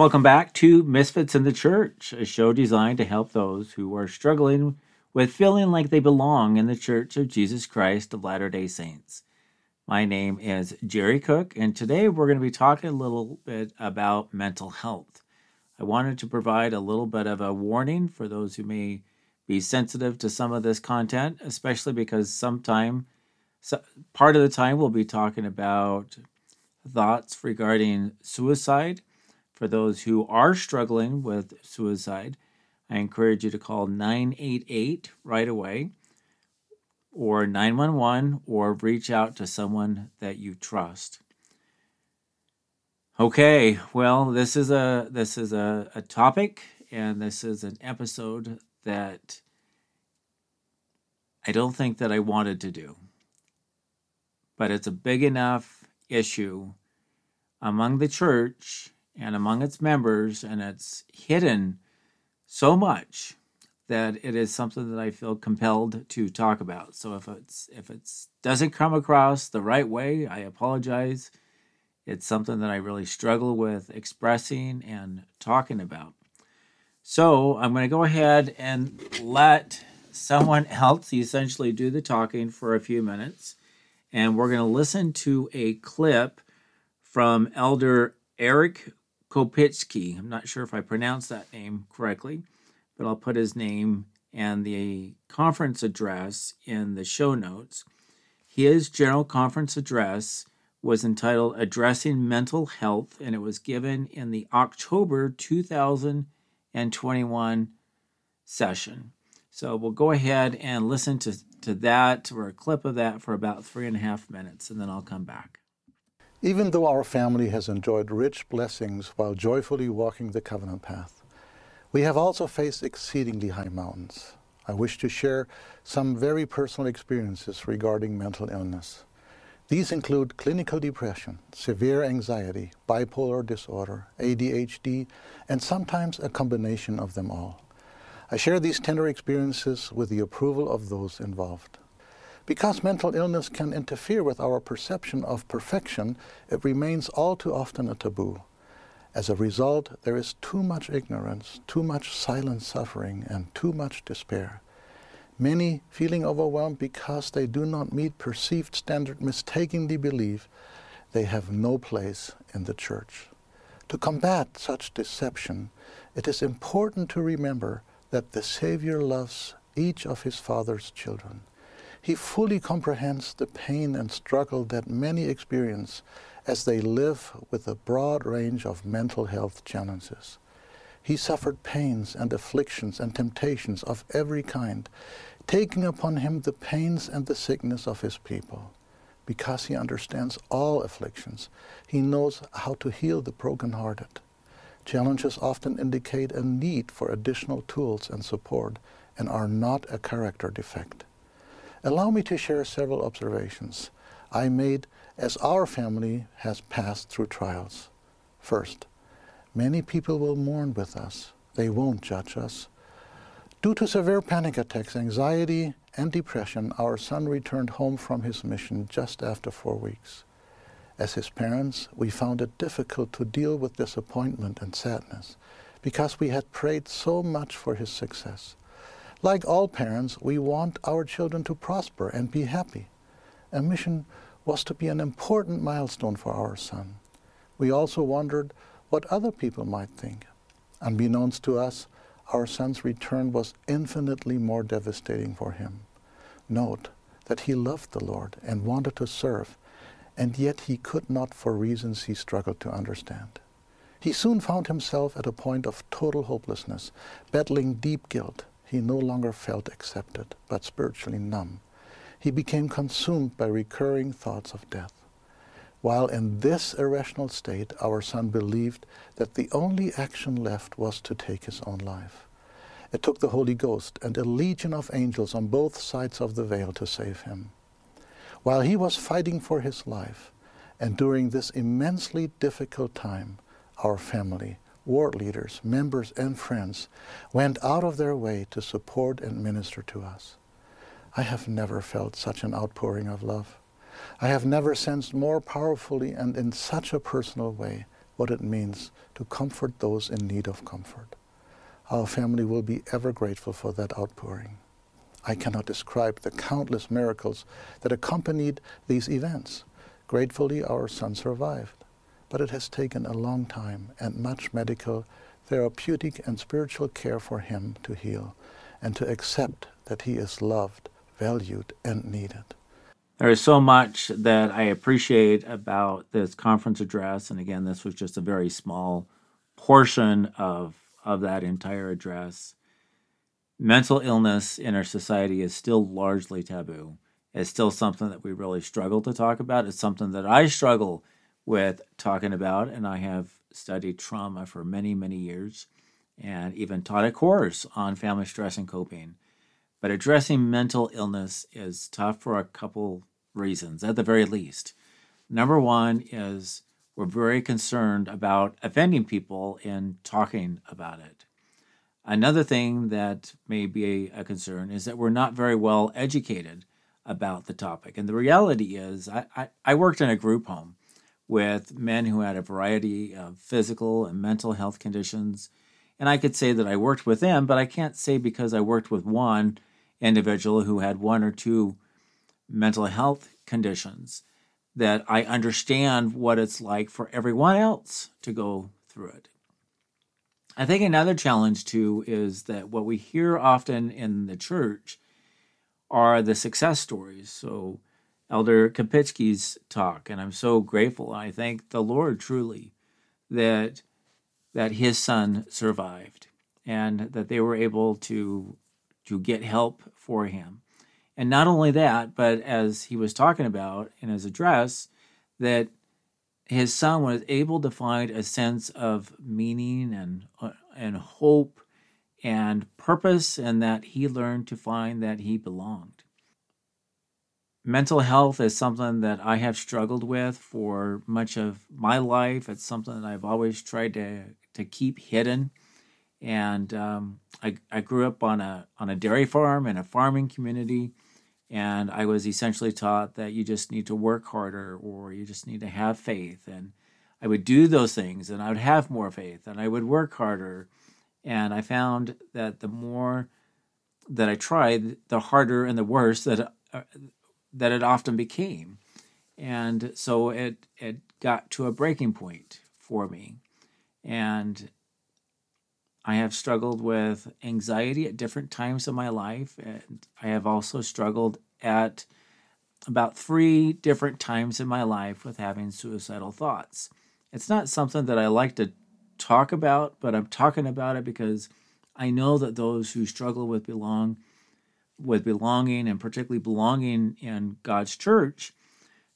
Welcome back to Misfits in the Church, a show designed to help those who are struggling with feeling like they belong in the Church of Jesus Christ of Latter day Saints. My name is Jerry Cook, and today we're going to be talking a little bit about mental health. I wanted to provide a little bit of a warning for those who may be sensitive to some of this content, especially because sometime, so part of the time, we'll be talking about thoughts regarding suicide. For those who are struggling with suicide, I encourage you to call 988 right away or 911 or reach out to someone that you trust. Okay, well, this is a this is a, a topic and this is an episode that I don't think that I wanted to do. But it's a big enough issue among the church and among its members, and it's hidden so much that it is something that I feel compelled to talk about. So if it's if it doesn't come across the right way, I apologize. It's something that I really struggle with expressing and talking about. So I'm going to go ahead and let someone else essentially do the talking for a few minutes. And we're going to listen to a clip from Elder Eric Kopitsky. I'm not sure if I pronounced that name correctly but I'll put his name and the conference address in the show notes. His general conference address was entitled Addressing Mental Health, and it was given in the October 2021 session. So we'll go ahead and listen to, to that or a clip of that for about three and a half minutes, and then I'll come back. Even though our family has enjoyed rich blessings while joyfully walking the covenant path, we have also faced exceedingly high mountains. I wish to share some very personal experiences regarding mental illness. These include clinical depression, severe anxiety, bipolar disorder, ADHD, and sometimes a combination of them all. I share these tender experiences with the approval of those involved. Because mental illness can interfere with our perception of perfection, it remains all too often a taboo. As a result, there is too much ignorance, too much silent suffering, and too much despair. Many feeling overwhelmed because they do not meet perceived standard mistakenly believe they have no place in the church. To combat such deception, it is important to remember that the Savior loves each of his Father's children. He fully comprehends the pain and struggle that many experience as they live with a broad range of mental health challenges. He suffered pains and afflictions and temptations of every kind, taking upon him the pains and the sickness of his people. Because he understands all afflictions, he knows how to heal the brokenhearted. Challenges often indicate a need for additional tools and support and are not a character defect. Allow me to share several observations I made as our family has passed through trials. First, many people will mourn with us. They won't judge us. Due to severe panic attacks, anxiety, and depression, our son returned home from his mission just after four weeks. As his parents, we found it difficult to deal with disappointment and sadness because we had prayed so much for his success. Like all parents, we want our children to prosper and be happy. A mission was to be an important milestone for our son. We also wondered what other people might think. Unbeknownst to us, our son's return was infinitely more devastating for him. Note that he loved the Lord and wanted to serve, and yet he could not for reasons he struggled to understand. He soon found himself at a point of total hopelessness, battling deep guilt. He no longer felt accepted, but spiritually numb he became consumed by recurring thoughts of death. While in this irrational state, our son believed that the only action left was to take his own life. It took the Holy Ghost and a legion of angels on both sides of the veil to save him. While he was fighting for his life, and during this immensely difficult time, our family, ward leaders, members, and friends went out of their way to support and minister to us. I have never felt such an outpouring of love. I have never sensed more powerfully and in such a personal way what it means to comfort those in need of comfort. Our family will be ever grateful for that outpouring. I cannot describe the countless miracles that accompanied these events. Gratefully, our son survived, but it has taken a long time and much medical, therapeutic, and spiritual care for him to heal and to accept that he is loved, valued, and needed. There is so much that I appreciate about this conference address. And again, this was just a very small portion of, of that entire address. Mental illness in our society is still largely taboo. It's still something that we really struggle to talk about. It's something that I struggle with talking about, and I have studied trauma for many, many years and even taught a course on family stress and coping. But addressing mental illness is tough for a couple reasons, at the very least. Number one is we're very concerned about offending people in talking about it. Another thing that may be a concern is that we're not very well educated about the topic. And the reality is, I, I, I, worked in a group home with men who had a variety of physical and mental health conditions. And I could say that I worked with them, but I can't say because I worked with one individual who had one or two mental health conditions that I understand what it's like for everyone else to go through it. I think another challenge too is that what we hear often in the church are the success stories. So, Elder Kapitsky's talk, and I'm so grateful. And I thank the Lord truly that that his son survived and that they were able to to get help for him. And not only that, but as he was talking about in his address, that his son was able to find a sense of meaning and uh, and hope and purpose, and that he learned to find that he belonged. Mental health is something that I have struggled with for much of my life. It's something that I've always tried to to keep hidden. And um, I, I grew up on a on a dairy farm in a farming community and I was essentially taught that you just need to work harder or you just need to have faith. And I would do those things and I would have more faith and I would work harder. And I found that the more that I tried the harder and the worse that uh, that it often became and so it it got to a breaking point for me and I have struggled with anxiety at different times of my life. And I have also struggled at about three different times in my life with having suicidal thoughts. It's not something that I like to talk about, but I'm talking about it because I know that those who struggle with belong with belonging and particularly belonging in God's church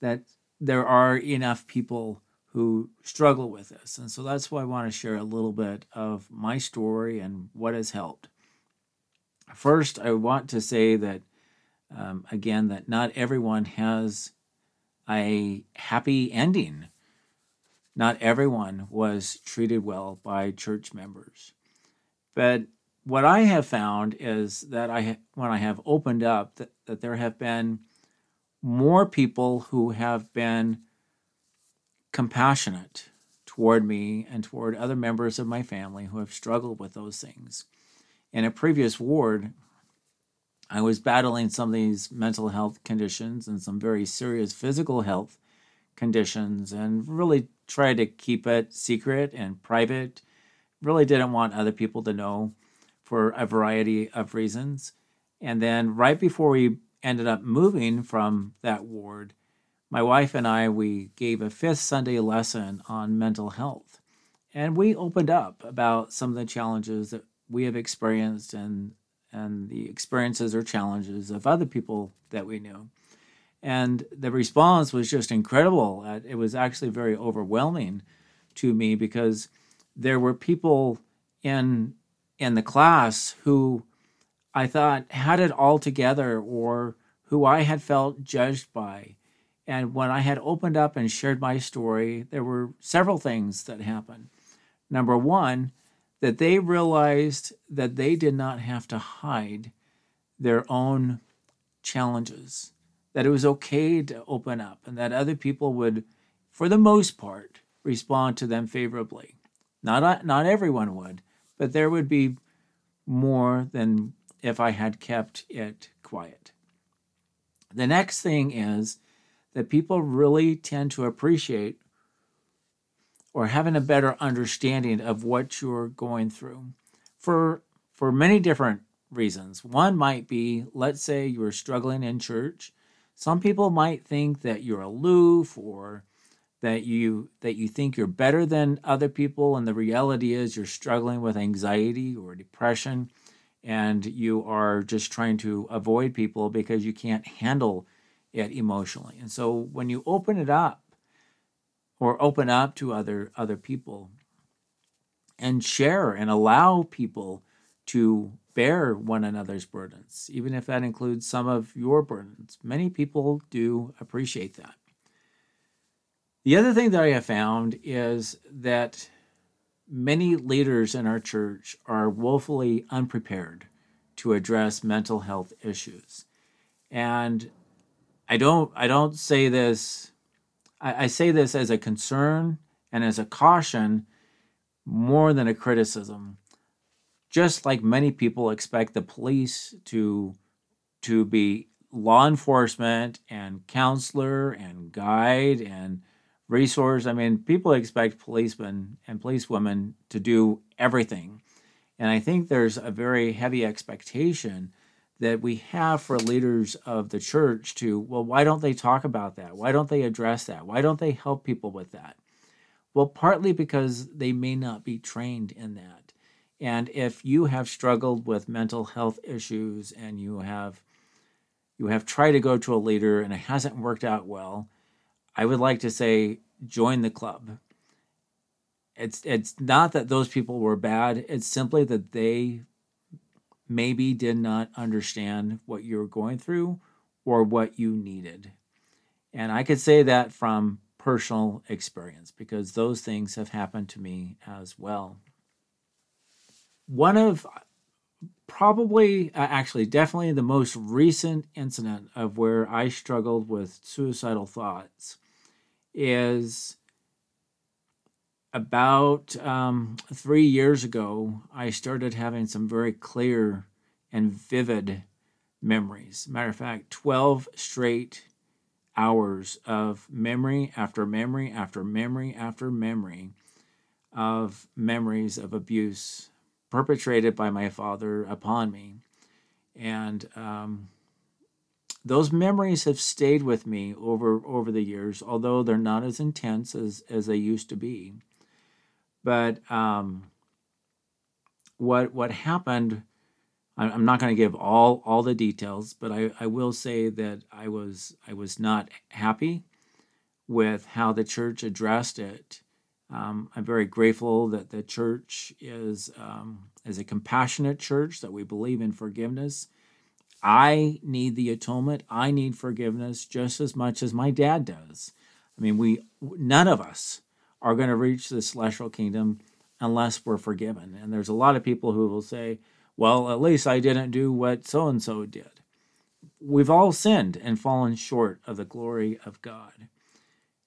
that there are enough people who struggle with this. And so that's why I want to share a little bit of my story and what has helped. First, I want to say that, um, again, that not everyone has a happy ending. Not everyone was treated well by church members. But what I have found is that I, when I have opened up, that, that there have been more people who have been compassionate toward me and toward other members of my family who have struggled with those things. In a previous ward, I was battling some of these mental health conditions and some very serious physical health conditions and really tried to keep it secret and private. Really didn't want other people to know for a variety of reasons. And then right before we ended up moving from that ward, my wife and I, we gave a fifth Sunday lesson on mental health. And we opened up about some of the challenges that we have experienced and, and the experiences or challenges of other people that we knew. And the response was just incredible. It was actually very overwhelming to me because there were people in in the class who I thought had it all together or who I had felt judged by and when I had opened up and shared my story, there were several things that happened. Number one, that they realized that they did not have to hide their own challenges, that it was okay to open up, and that other people would, for the most part, respond to them favorably. Not not everyone would, but there would be more than if I had kept it quiet. The next thing is that people really tend to appreciate or having a better understanding of what you're going through for for many different reasons. One might be, let's say you're struggling in church. Some people might think that you're aloof or that you that you think you're better than other people and the reality is you're struggling with anxiety or depression and you are just trying to avoid people because you can't handle it emotionally. And so when you open it up or open up to other other people and share and allow people to bear one another's burdens, even if that includes some of your burdens. Many people do appreciate that. The other thing that I have found is that many leaders in our church are woefully unprepared to address mental health issues. And I don't I don't say this I, I say this as a concern and as a caution more than a criticism. Just like many people expect the police to to be law enforcement and counselor and guide and resource. I mean, people expect policemen and policewomen to do everything. And I think there's a very heavy expectation that we have for leaders of the church to, well, why don't they talk about that? Why don't they address that? Why don't they help people with that? Well, partly because they may not be trained in that. And if you have struggled with mental health issues and you have you have tried to go to a leader and it hasn't worked out well, I would like to say join the club. It's it's not that those people were bad. It's simply that they maybe did not understand what you were going through or what you needed. And I could say that from personal experience because those things have happened to me as well. One of probably, uh, actually, definitely the most recent incident of where I struggled with suicidal thoughts is about um, three years ago, I started having some very clear and vivid memories. Matter of fact, 12 straight hours of memory after memory after memory after memory of memories of abuse perpetrated by my father upon me. And um, those memories have stayed with me over over the years, although they're not as intense as as they used to be. But um, what what happened? I'm not going to give all all the details, but I, I will say that I was I was not happy with how the church addressed it. Um, I'm very grateful that the church is um, is a compassionate church that we believe in forgiveness I need the atonement. I need forgiveness just as much as my dad does. I mean, we none of us are going to reach the celestial kingdom unless we're forgiven. And there's a lot of people who will say, "Well, at least I didn't do what so and so did." We've all sinned and fallen short of the glory of God.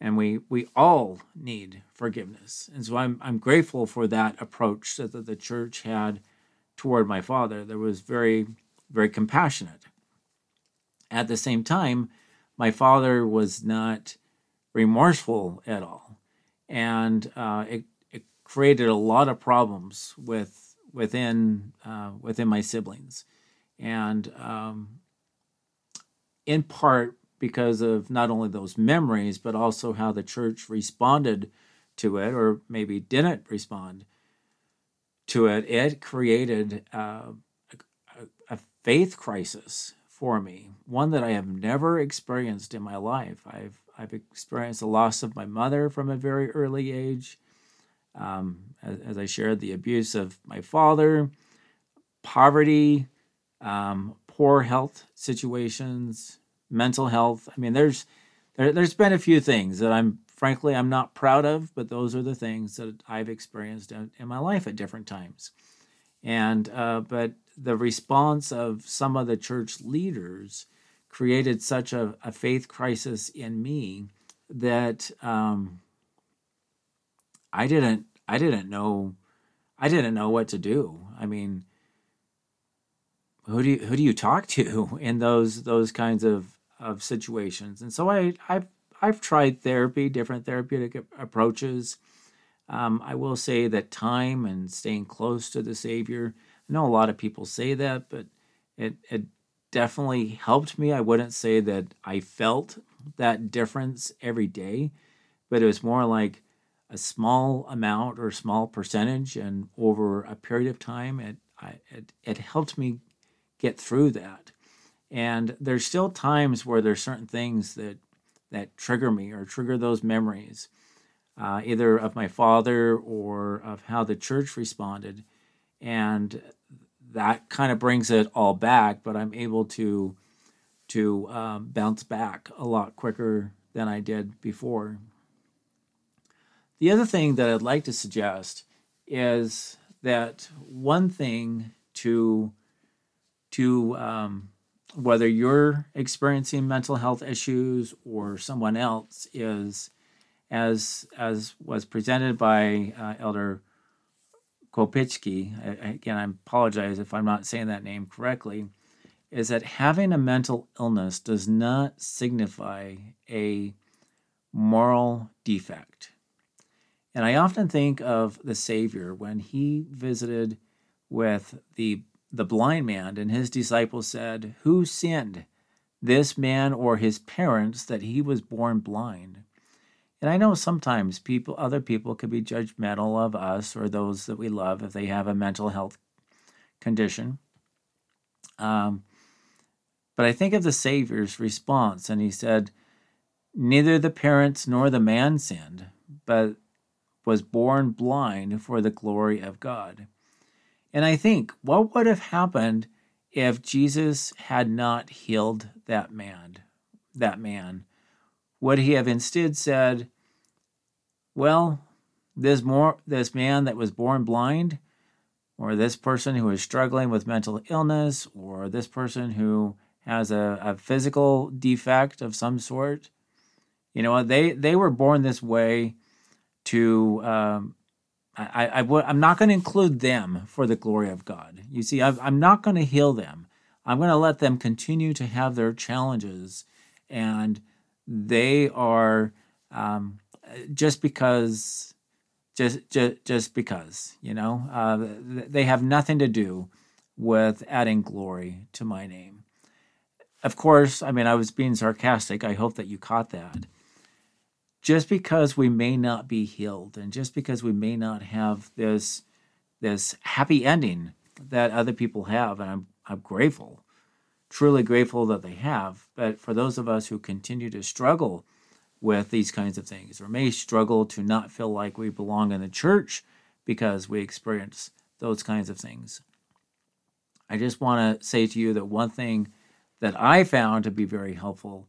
And we we all need forgiveness. And so I'm I'm grateful for that approach that the, the church had toward my father. There was very very compassionate. At the same time, my father was not remorseful at all, and uh, it, it created a lot of problems with within uh, within my siblings, and um, in part because of not only those memories but also how the church responded to it, or maybe didn't respond to it. It created uh, faith crisis for me, one that I have never experienced in my life. I've I've experienced the loss of my mother from a very early age. Um, as, as, I shared, the abuse of my father, poverty, um, poor health situations, mental health. I mean, there's there, there's been a few things that I'm frankly I'm not proud of, but those are the things that I've experienced in, in my life at different times. And uh, but the response of some of the church leaders created such a, a faith crisis in me that um, I didn't I didn't know I didn't know what to do. I mean, who do you who do you talk to in those those kinds of of situations? And so I I've I've tried therapy, different therapeutic approaches. Um, I will say that time and staying close to the Savior. I know a lot of people say that, but it it definitely helped me. I wouldn't say that I felt that difference every day, but it was more like a small amount or small percentage, and over a period of time, it I, it, it helped me get through that. And there's still times where there's certain things that that trigger me or trigger those memories, uh, either of my father or of how the church responded, and that kind of brings it all back. But I'm able to to um, bounce back a lot quicker than I did before. The other thing that I'd like to suggest is that one thing to to um, whether you're experiencing mental health issues or someone else is as as was presented by uh, Elder Kopitsky. Again, I apologize if I'm not saying that name correctly. Is that having a mental illness does not signify a moral defect. And I often think of the Savior when he visited with the the blind man, and his disciples said, Who sinned, this man or his parents, that he was born blind? And I know sometimes people, other people could be judgmental of us or those that we love if they have a mental health condition. Um, but I think of the Savior's response, and he said, Neither the parents nor the man sinned, but was born blind for the glory of God. And I think, what would have happened if Jesus had not healed that man? That man, would he have instead said, "Well, this more this man that was born blind, or this person who is struggling with mental illness, or this person who has a, a physical defect of some sort, you know, they they were born this way to um, I, I, I am not going to include them for the glory of God. You see, i I'm not going to heal them. I'm going to let them continue to have their challenges, and they are um, just because, just, just just because you know uh, they have nothing to do with adding glory to my name. Of course, I mean I was being sarcastic. I hope that you caught that just because we may not be healed and just because we may not have this this happy ending that other people have and I'm I'm grateful truly grateful that they have but for those of us who continue to struggle with these kinds of things or may struggle to not feel like we belong in the church because we experience those kinds of things I just want to say to you that one thing that I found to be very helpful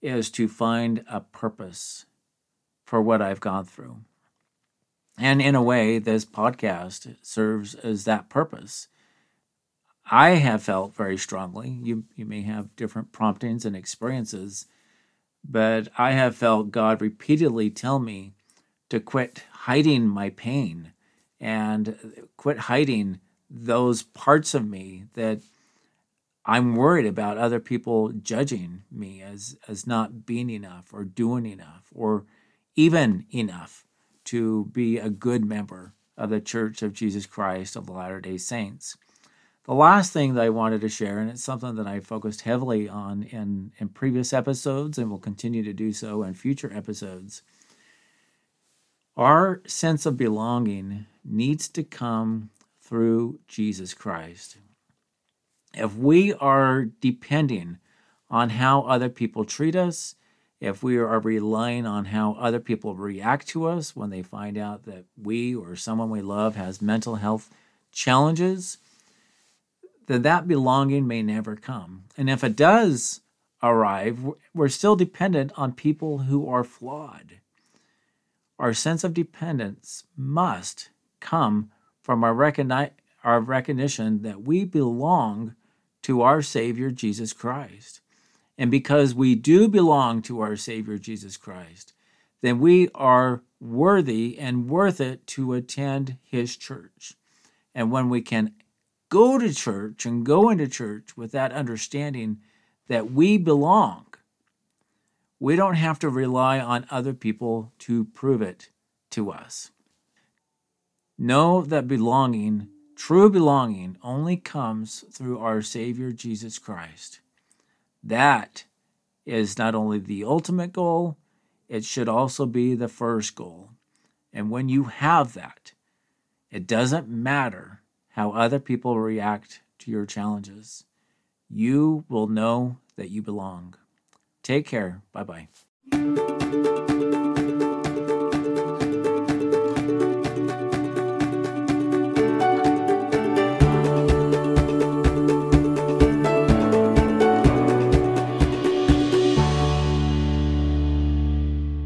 is to find a purpose for what I've gone through. And in a way, this podcast serves as that purpose. I have felt very strongly, you, you may have different promptings and experiences, but I have felt God repeatedly tell me to quit hiding my pain and quit hiding those parts of me that I'm worried about other people judging me as, as not being enough or doing enough or even enough to be a good member of the Church of Jesus Christ of the Latter day Saints. The last thing that I wanted to share, and it's something that I focused heavily on in, in previous episodes and will continue to do so in future episodes, our sense of belonging needs to come through Jesus Christ. If we are depending on how other people treat us, if we are relying on how other people react to us when they find out that we or someone we love has mental health challenges, then that belonging may never come. And if it does arrive, we're still dependent on people who are flawed. Our sense of dependence must come from our, recogni- our recognition that we belong to our Savior Jesus Christ. And because we do belong to our Savior Jesus Christ, then we are worthy and worth it to attend his church. And when we can go to church and go into church with that understanding that we belong, we don't have to rely on other people to prove it to us. Know that belonging, true belonging, only comes through our Savior Jesus Christ. That is not only the ultimate goal, it should also be the first goal. And when you have that, it doesn't matter how other people react to your challenges. You will know that you belong. Take care. Bye bye.